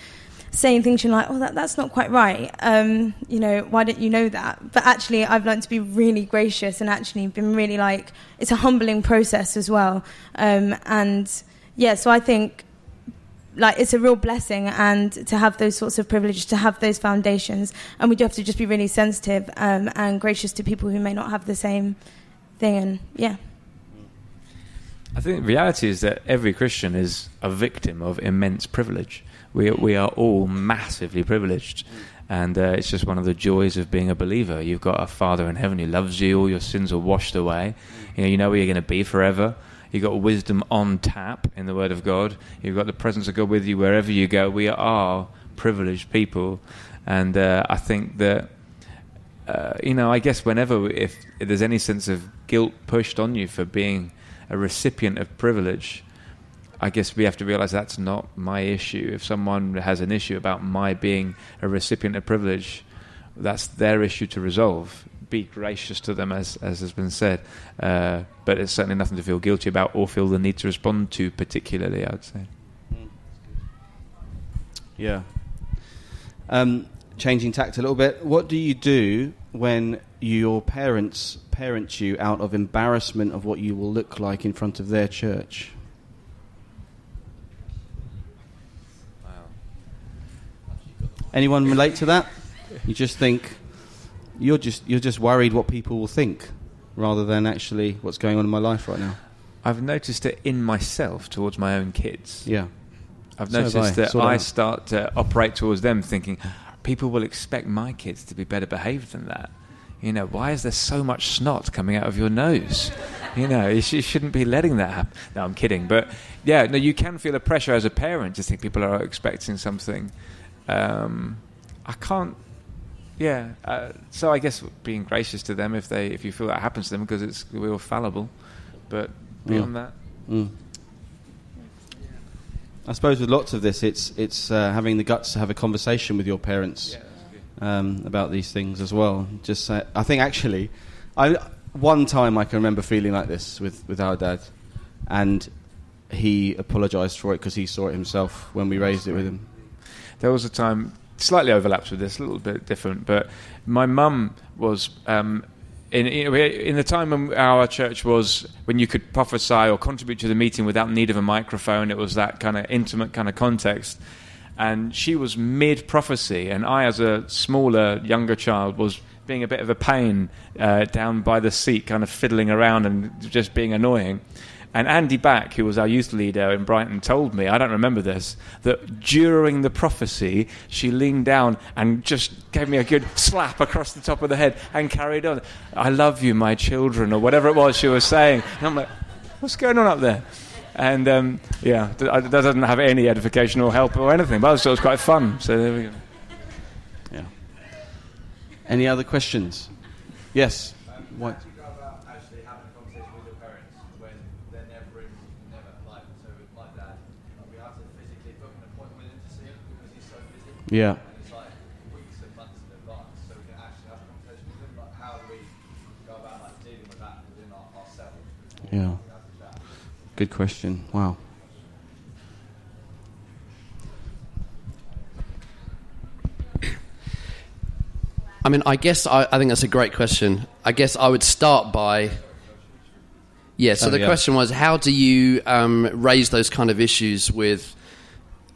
saying things, you're like, oh, that, that's not quite right. Um, you know, why don't you know that? But actually, I've learned to be really gracious and actually been really like, it's a humbling process as well. Um, and yeah, so I think like it's a real blessing and to have those sorts of privileges to have those foundations and we do have to just be really sensitive um, and gracious to people who may not have the same thing and yeah I think the reality is that every Christian is a victim of immense privilege. We, we are all massively privileged. And uh, it's just one of the joys of being a believer. You've got a Father in heaven who loves you, all your sins are washed away. You know, you know where you're going to be forever. You've got wisdom on tap in the Word of God. You've got the presence of God with you wherever you go. We are privileged people, and uh, I think that uh, you know, I guess whenever if, if there's any sense of guilt pushed on you for being a recipient of privilege, I guess we have to realize that's not my issue. If someone has an issue about my being a recipient of privilege, that's their issue to resolve. Be gracious to them, as as has been said, uh, but it's certainly nothing to feel guilty about or feel the need to respond to, particularly. I'd say. Yeah. Um, changing tact a little bit. What do you do when your parents parent you out of embarrassment of what you will look like in front of their church? Anyone relate to that? You just think you're just you're just worried what people will think, rather than actually what's going on in my life right now. I've noticed it in myself towards my own kids. Yeah. I've So noticed I. that Sort of. I start to operate towards them thinking, people will expect my kids to be better behaved than that. You know, why is there so much snot coming out of your nose? You know, you, sh- you shouldn't be letting that happen. No, I'm kidding. But yeah, no, you can feel a pressure as a parent to think people are expecting something. Um, I can't. Yeah, uh, so I guess being gracious to them if they if you feel that happens to them because it's we're all fallible, but beyond that, Mm. I suppose with lots of this, it's it's uh, having the guts to have a conversation with your parents um, about these things as well. Just say, I think actually, I one time I can remember feeling like this with with our dad, and he apologised for it because he saw it himself when we raised it with him. there was a time slightly overlaps with this, a little bit different, but my mum was um, in in the time when our church was when you could prophesy or contribute to the meeting without need of a microphone. It was that kind of intimate kind of context. And she was mid prophecy, and I, as a smaller, younger child, was being a bit of a pain uh, down by the seat, kind of fiddling around and just being annoying. And Andy Back, who was our youth leader in Brighton, told me, I don't remember this, that during the prophecy, she leaned down and just gave me a good slap across the top of the head and carried on. I love you, my children, or whatever it was she was saying. And I'm like, what's going on up there? And um, yeah, th- that doesn't have any edification or help or anything, but I thought it was quite fun. So there we go. Yeah. Any other questions? Yes. What? you go about actually having a conversation with your parents when they're never in, never like, so with my dad, like, we have to physically book an appointment with him to see him because he's so busy. Yeah. It's like weeks and months in advance, so we can actually have a conversation with him. Like, how do we go about like dealing with that within our, ourselves? Yeah. We have to chat. Good question. Wow. I mean, I guess I, I think that's a great question. I guess I would start by. Yeah, so Oh, the yeah. question was how do you um, raise those kind of issues with,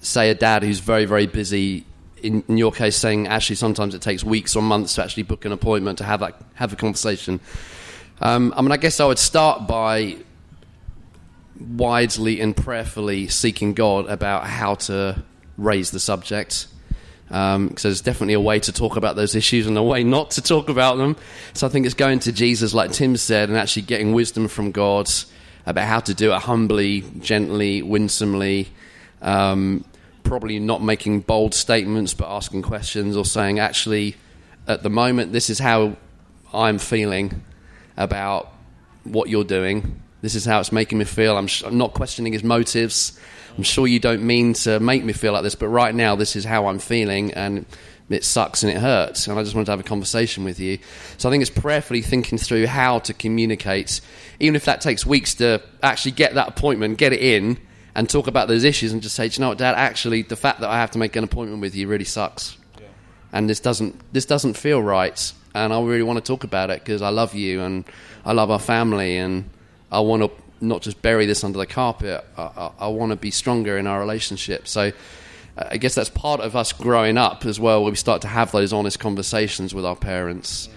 say, a dad who's very, very busy? In, in your case, saying actually sometimes it takes weeks or months to actually book an appointment to have have a conversation. Um, I mean, I guess I would start by widely and prayerfully seeking God about how to raise the subject. Because there's definitely a way to talk about those issues and a way not to talk about them. So I think it's going to Jesus, like Tim said, and actually getting wisdom from God about how to do it humbly, gently, winsomely. Um, probably not making bold statements, but asking questions or saying, actually, at the moment, this is how I'm feeling about what you're doing. This is how it's making me feel. I'm, sh- I'm not questioning his motives. I'm sure you don't mean to make me feel like this, but right now, this is how I'm feeling, and it sucks and it hurts. And I just wanted to have a conversation with you. So I think it's prayerfully thinking through how to communicate, even if that takes weeks to actually get that appointment, get it in, and talk about those issues, and just say, Do you know what, Dad? Actually, the fact that I have to make an appointment with you really sucks. And this doesn't this doesn't feel right and I really want to talk about it because I love you and I love our family and I want to not just bury this under the carpet I, I, I want to be stronger in our relationship. So I guess that's part of us growing up as well where we start to have those honest conversations with our parents.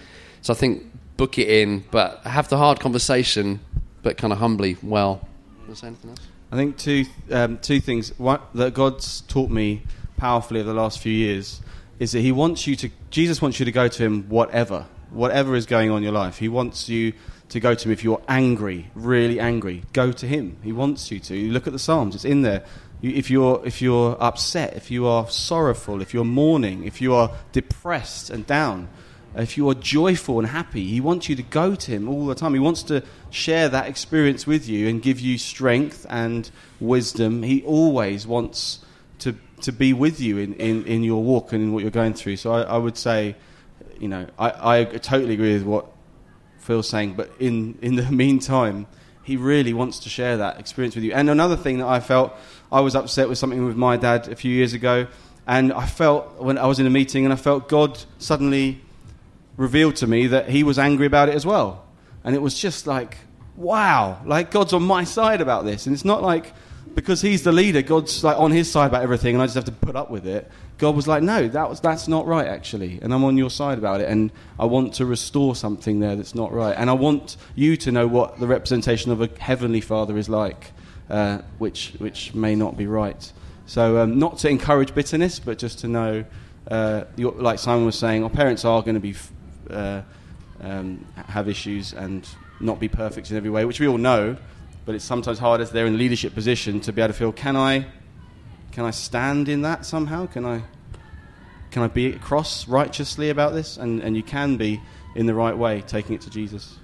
So I think book it in but have the hard conversation but kind of humbly. Well Want to say anything else? I think two um, two things. One that God's taught me powerfully over the last few years is that He wants you to. Jesus wants you to go to Him, whatever, whatever is going on in your life. He wants you to go to Him if you're angry, really angry. Go to Him. He wants you to. You look at the Psalms; it's in there. You, if you're if you're upset, if you are sorrowful, if you're mourning, if you are depressed and down, if you are joyful and happy, He wants you to go to Him all the time. He wants to share that experience with you and give you strength and wisdom. He always wants to to be with you in, in, in your walk and in what you're going through. So I, I would say, you know, I, I totally agree with what Phil's saying, but in, in the meantime, he really wants to share that experience with you. And another thing that I felt, I was upset with something with my dad a few years ago, and I felt when I was in a meeting, and I felt God suddenly revealed to me that he was angry about it as well. And it was just like, wow, like God's on my side about this. And it's not like because he's the leader, God's like on his side about everything, and I just have to put up with it. God was like, no, that was, that's not right, actually. And I'm on your side about it. And I want to restore something there that's not right. And I want you to know what the representation of a heavenly father is like, uh, which, which may not be right. So, um, not to encourage bitterness, but just to know, uh, like Simon was saying, our parents are going to be, uh, um, have issues and not be perfect in every way, which we all know. But it's sometimes hard as they're in leadership position to be able to feel, can I can I stand in that somehow? Can I can I be cross righteously about this? And and you can be in the right way, taking it to Jesus.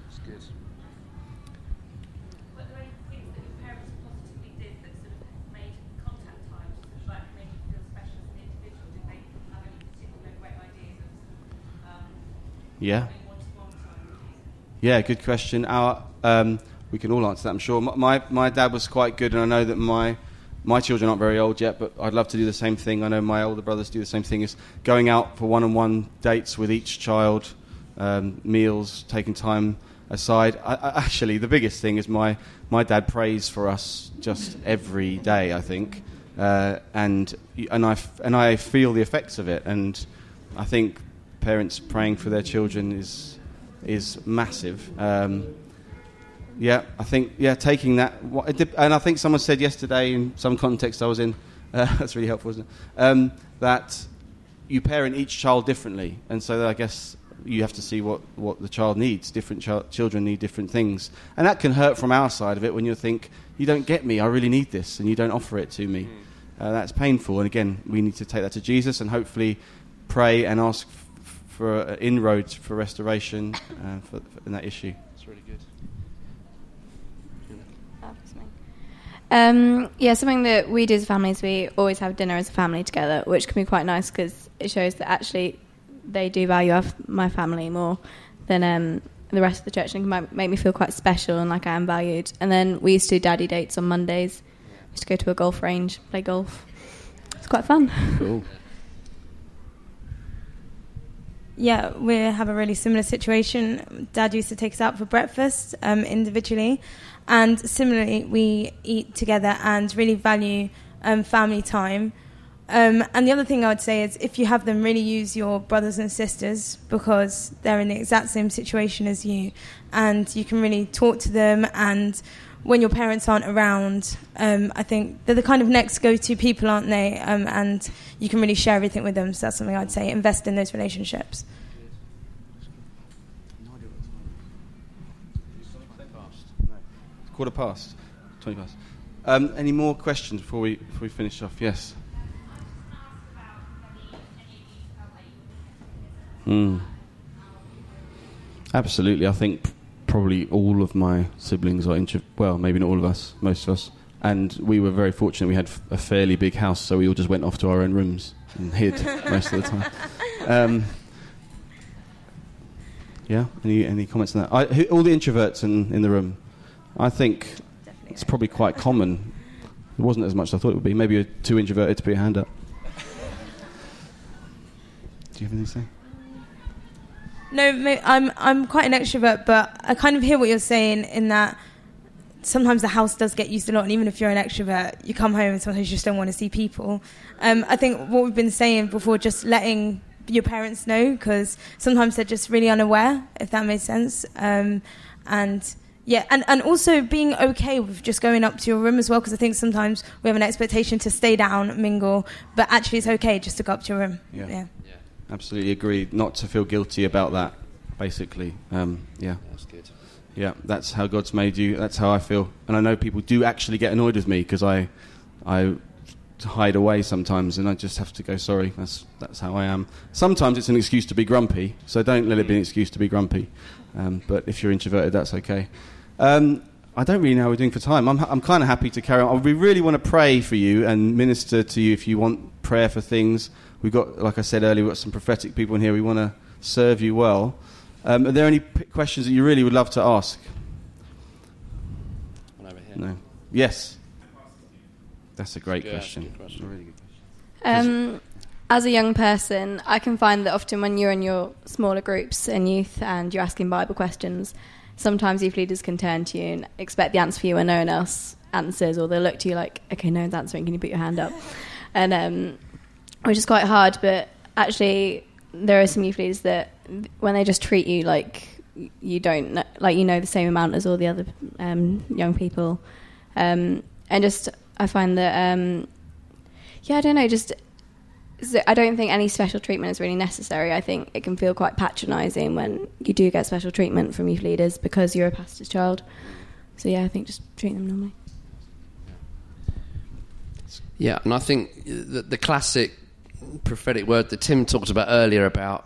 Were there any things that your parents positively did that sort of made contact time like made you feel special as an individual? Did they have any particular great ideas of um, Yeah. Yeah, good question. Our, um, we can all answer that, I'm sure. My, my, dad was quite good, and I know that my, my children aren't very old yet, but I'd love to do the same thing. I know my older brothers do the same thing, is going out for one on one dates with each child, um, meals, taking time aside. I, I, actually, the biggest thing is my, my dad prays for us just every day, I think. Uh, and, and, I, and I feel the effects of it. And I think parents praying for their children is, is massive. Um, yeah, I think yeah, taking that, what- it dep- and I think someone said yesterday in some context I was in, uh, that's really helpful, isn't it? Um, that you parent each child differently, and so I guess you have to see what, what the child needs. Different chil- children need different things, and that can hurt from our side of it when you think you don't get me, I really need this, and you don't offer it to me. Uh, that's painful, and again, we need to take that to Jesus and hopefully pray and ask for uh, inroads for restoration uh, for, for, in that issue. That's really good. Um, yeah, something that we do as a family is we always have dinner as a family together, which can be quite nice because it shows that actually they do value our, my family more than um, the rest of the church and can make me feel quite special and like I am valued. And then we used to do daddy dates on Mondays. We used to go to a golf range, play golf. It's quite fun. Cool. Yeah, we have a really similar situation. Dad used to take us out for breakfast um, individually, and similarly, we eat together and really value um, family time. Um, and the other thing I would say is if you have them, really use your brothers and sisters because they're in the exact same situation as you, and you can really talk to them. And when your parents aren't around, um, I think they're the kind of next go-to people, aren't they? Um, and you can really share everything with them. So that's something I'd say. Invest in those relationships. Quarter past, twenty past. Um, any more questions before we before we finish off? Yes. Mm. Absolutely, I think probably all of my siblings are intro. Well, maybe not all of us, most of us. And we were very fortunate. We had a fairly big house, so we all just went off to our own rooms and hid most of the time. Um, yeah. Any any comments on that? I, who, all the introverts in, in the room. I think it's probably quite common. It wasn't as much as I thought it would be. Maybe you're too introverted to put your hand up. Do you have anything to say? No, I'm I'm quite an extrovert, but I kind of hear what you're saying in that sometimes the house does get used a lot, and even if you're an extrovert, you come home and sometimes you just don't want to see people. Um, I think what we've been saying before, just letting your parents know, because sometimes they're just really unaware, if that makes sense. Um, and yeah, and, and also being okay with just going up to your room as well, because I think sometimes we have an expectation to stay down, mingle, but actually it's okay just to go up to your room. Yeah. yeah. Absolutely agree. Not to feel guilty about that, basically. Um, yeah. That's good. Yeah, that's how God's made you. That's how I feel. And I know people do actually get annoyed with me because I, I hide away sometimes, and I just have to go. Sorry, that's that's how I am. Sometimes it's an excuse to be grumpy, so don't let it be an excuse to be grumpy. Um, but if you're introverted, that's okay. Um, I don't really know how we're doing for time. I'm, I'm kind of happy to carry on. We really want to pray for you and minister to you if you want prayer for things. We've got, like I said earlier, we've got some prophetic people in here. We want to serve you well. Um, are there any p- questions that you really would love to ask? One over here. No. Yes. That's a great Good, question. good question. A really good question. Um, as a young person, I can find that often when you're in your smaller groups in youth and you're asking Bible questions, sometimes youth leaders can turn to you and expect the answer for you when no one else answers, or they'll look to you like, okay, no one's answering, can you put your hand up? And um, which is quite hard, but actually, there are some youth leaders that when they just treat you like you don't like you know the same amount as all the other um, young people, um, and just I find that um, yeah, I don't know, just I don't think any special treatment is really necessary. I think it can feel quite patronising when you do get special treatment from youth leaders because you're a pastor's child. So yeah, I think just treat them normally. Yeah, and I think the, the classic prophetic word that Tim talked about earlier about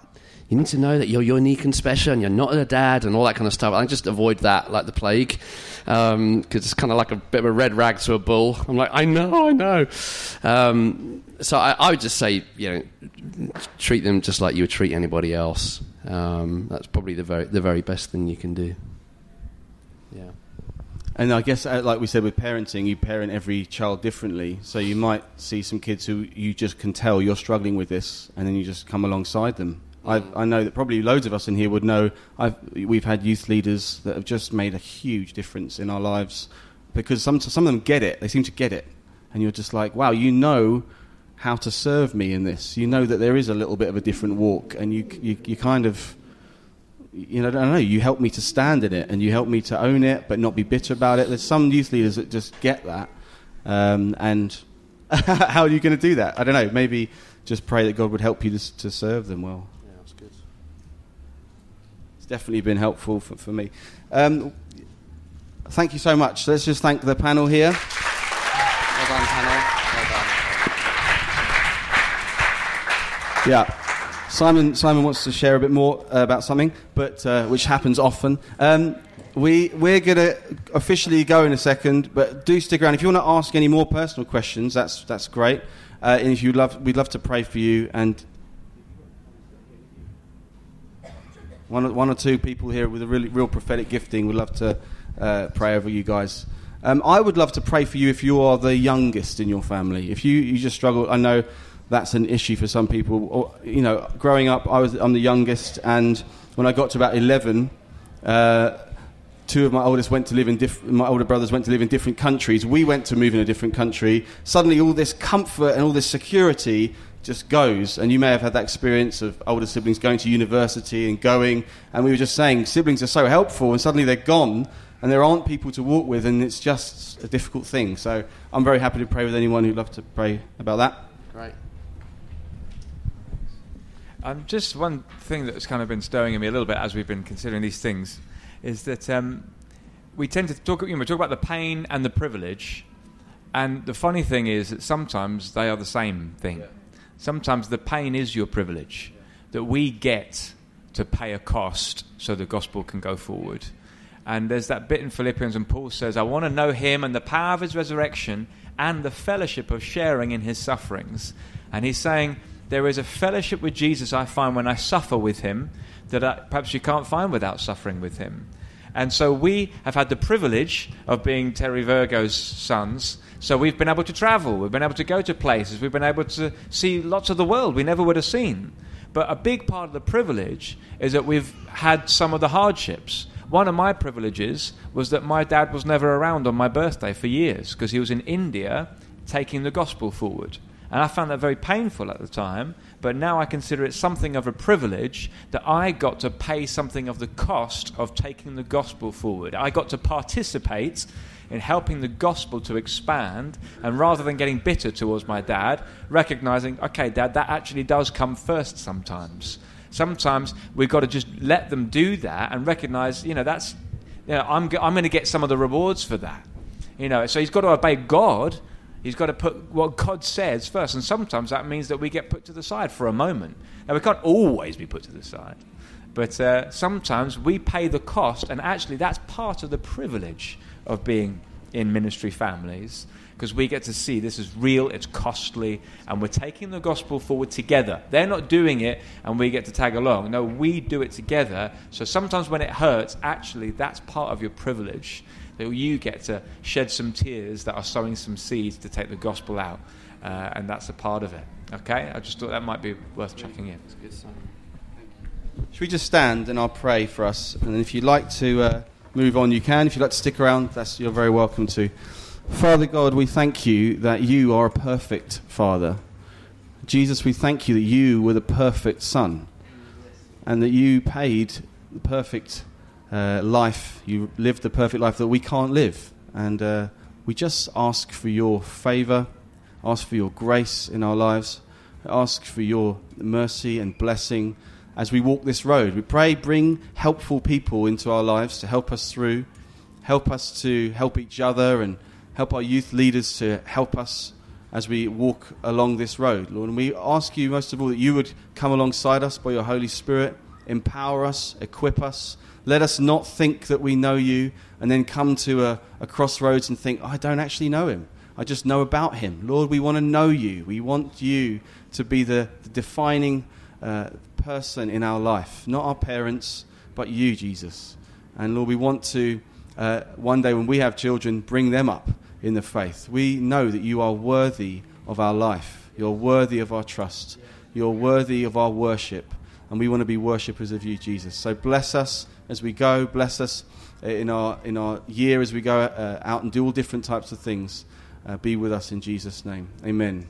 you need to know that you're unique and special and you're not a dad and all that kind of stuff. I just avoid that like the plague because it's kind of like a bit of a red rag to a bull. I'm like, I know, I know. Um, so I, I would just say, you know, treat them just like you would treat anybody else. Um, that's probably the very the very best thing you can do. And I guess, uh, like we said with parenting, you parent every child differently. So you might see some kids who you just can tell you're struggling with this, and then you just come alongside them. I, I know that probably loads of us in here would know. I've, we've had youth leaders that have just made a huge difference in our lives because some some of them get it. They seem to get it, and you're just like, wow, you know how to serve me in this. You know that there is a little bit of a different walk, and you you, you kind of you know, I don't know, you help me to stand in it and you help me to own it but not be bitter about it. There's some youth leaders that just get that. Um, and how are you going to do that? I don't know. Maybe just pray that God would help you to, to serve them well. Yeah, that's good. It's definitely been helpful for, for me. Um, thank you so much. Let's just thank the panel here. Well done, panel. Well done. Yeah. Simon, Simon wants to share a bit more uh, about something, but uh, which happens often. Um, we, we're going to officially go in a second, but do stick around. If you want to ask any more personal questions, that's, that's great. Uh, and if you love, we'd love to pray for you. And one, one or two people here with a really real prophetic gifting would love to uh, pray over you guys. Um, I would love to pray for you if you are the youngest in your family. If you, you just struggle, I know that's an issue for some people. Or, you know, growing up, I was I'm the youngest, and when I got to about eleven, uh, two of my oldest went to live in diff- my older brothers went to live in different countries. We went to move in a different country. Suddenly, all this comfort and all this security just goes. And you may have had that experience of older siblings going to university and going. And we were just saying siblings are so helpful, and suddenly they're gone. And there aren't people to walk with, and it's just a difficult thing. So I'm very happy to pray with anyone who'd love to pray about that. Great. Um, just one thing that's kind of been stirring in me a little bit as we've been considering these things is that um, we tend to talk, you know, we talk about the pain and the privilege, and the funny thing is that sometimes they are the same thing. Sometimes the pain is your privilege, that we get to pay a cost so the gospel can go forward. And there's that bit in Philippians, and Paul says, I want to know him and the power of his resurrection and the fellowship of sharing in his sufferings. And he's saying, There is a fellowship with Jesus I find when I suffer with him that I, perhaps you can't find without suffering with him. And so we have had the privilege of being Terry Virgo's sons. So we've been able to travel, we've been able to go to places, we've been able to see lots of the world we never would have seen. But a big part of the privilege is that we've had some of the hardships. One of my privileges was that my dad was never around on my birthday for years because he was in India taking the gospel forward. And I found that very painful at the time, but now I consider it something of a privilege that I got to pay something of the cost of taking the gospel forward. I got to participate in helping the gospel to expand, and rather than getting bitter towards my dad, recognizing, okay, dad, that actually does come first sometimes. Sometimes we've got to just let them do that and recognize, you know, that's, you know, I'm, I'm going to get some of the rewards for that. You know, so he's got to obey God He's got to put what God says first. And sometimes that means that we get put to the side for a moment. Now, we can't always be put to the side. But uh, sometimes we pay the cost, and actually, that's part of the privilege of being in ministry families because we get to see this is real, it's costly, and we're taking the gospel forward together. They're not doing it and we get to tag along. No, we do it together. So sometimes when it hurts, actually, that's part of your privilege that you get to shed some tears that are sowing some seeds to take the gospel out. Uh, and that's a part of it. Okay? I just thought that might be worth checking in. Should we just stand and I'll pray for us? And if you'd like to uh, move on, you can. If you'd like to stick around, that's, you're very welcome to. Father God, we thank you that you are a perfect Father. Jesus, we thank you that you were the perfect Son and that you paid the perfect uh, life. You lived the perfect life that we can't live. And uh, we just ask for your favor, ask for your grace in our lives, ask for your mercy and blessing as we walk this road. We pray, bring helpful people into our lives to help us through, help us to help each other, and help our youth leaders to help us as we walk along this road, Lord. And we ask you, most of all, that you would come alongside us by your Holy Spirit, empower us, equip us. Let us not think that we know you and then come to a, a crossroads and think, I don't actually know him. I just know about him. Lord, we want to know you. We want you to be the, the defining uh, person in our life, not our parents, but you, Jesus. And Lord, we want to, uh, one day when we have children, bring them up in the faith. We know that you are worthy of our life, you're worthy of our trust, you're worthy of our worship, and we want to be worshippers of you, Jesus. So bless us as we go, bless us in our, in our year as we go uh, out and do all different types of things. Uh, be with us in Jesus' name. Amen.